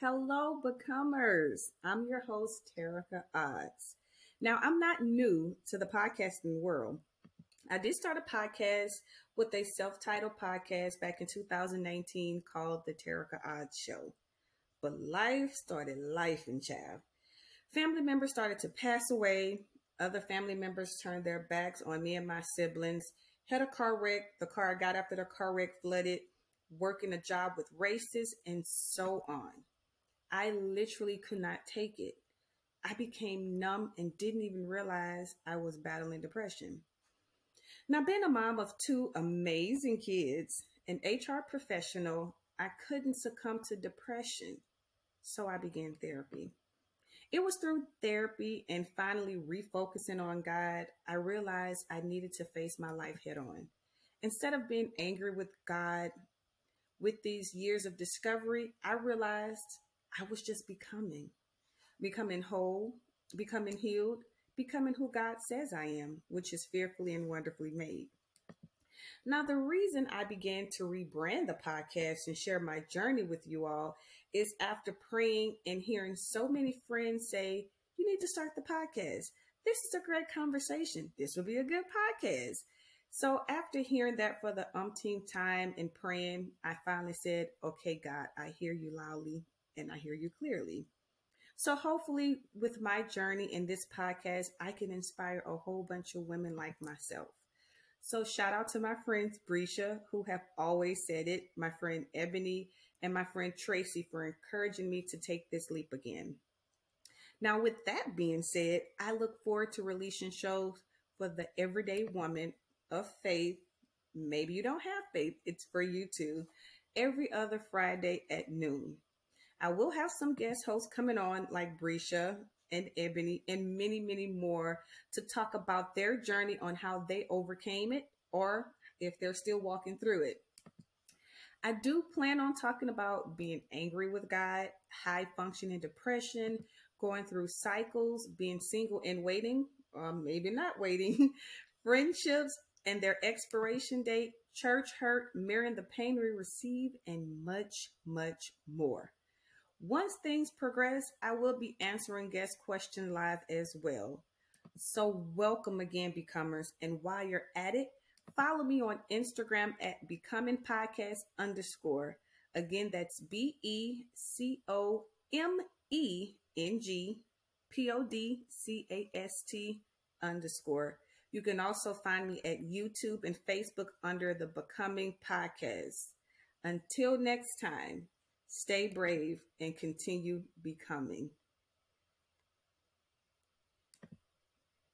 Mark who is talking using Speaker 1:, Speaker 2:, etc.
Speaker 1: Hello, becomers. I'm your host, Terica Odds. Now, I'm not new to the podcasting world. I did start a podcast with a self titled podcast back in 2019 called The Terica Odds Show. But life started life in child. Family members started to pass away. Other family members turned their backs on me and my siblings. Had a car wreck. The car I got after the car wreck flooded. Working a job with races and so on. I literally could not take it. I became numb and didn't even realize I was battling depression. Now, being a mom of two amazing kids, an HR professional, I couldn't succumb to depression. So I began therapy. It was through therapy and finally refocusing on God, I realized I needed to face my life head on. Instead of being angry with God, with these years of discovery, I realized I was just becoming, becoming whole, becoming healed, becoming who God says I am, which is fearfully and wonderfully made. Now, the reason I began to rebrand the podcast and share my journey with you all is after praying and hearing so many friends say, You need to start the podcast. This is a great conversation. This will be a good podcast. So, after hearing that for the umpteenth time and praying, I finally said, Okay, God, I hear you loudly and I hear you clearly. So, hopefully, with my journey in this podcast, I can inspire a whole bunch of women like myself. So, shout out to my friends Brescia, who have always said it, my friend Ebony, and my friend Tracy for encouraging me to take this leap again. Now, with that being said, I look forward to releasing shows for the everyday woman of faith. Maybe you don't have faith, it's for you too. Every other Friday at noon. I will have some guest hosts coming on, like Brescia and Ebony, and many, many more to talk about their journey on how they overcame it or if they're still walking through it. I do plan on talking about being angry with God, high functioning depression, going through cycles, being single and waiting, or maybe not waiting, friendships and their expiration date, church hurt, mirroring the pain we receive, and much, much more. Once things progress, I will be answering guest questions live as well. So, welcome again, Becomers. And while you're at it, follow me on Instagram at Becoming Podcast underscore. Again, that's B E C O M E N G P O D C A S T underscore. You can also find me at YouTube and Facebook under the Becoming Podcast. Until next time. Stay brave and continue becoming.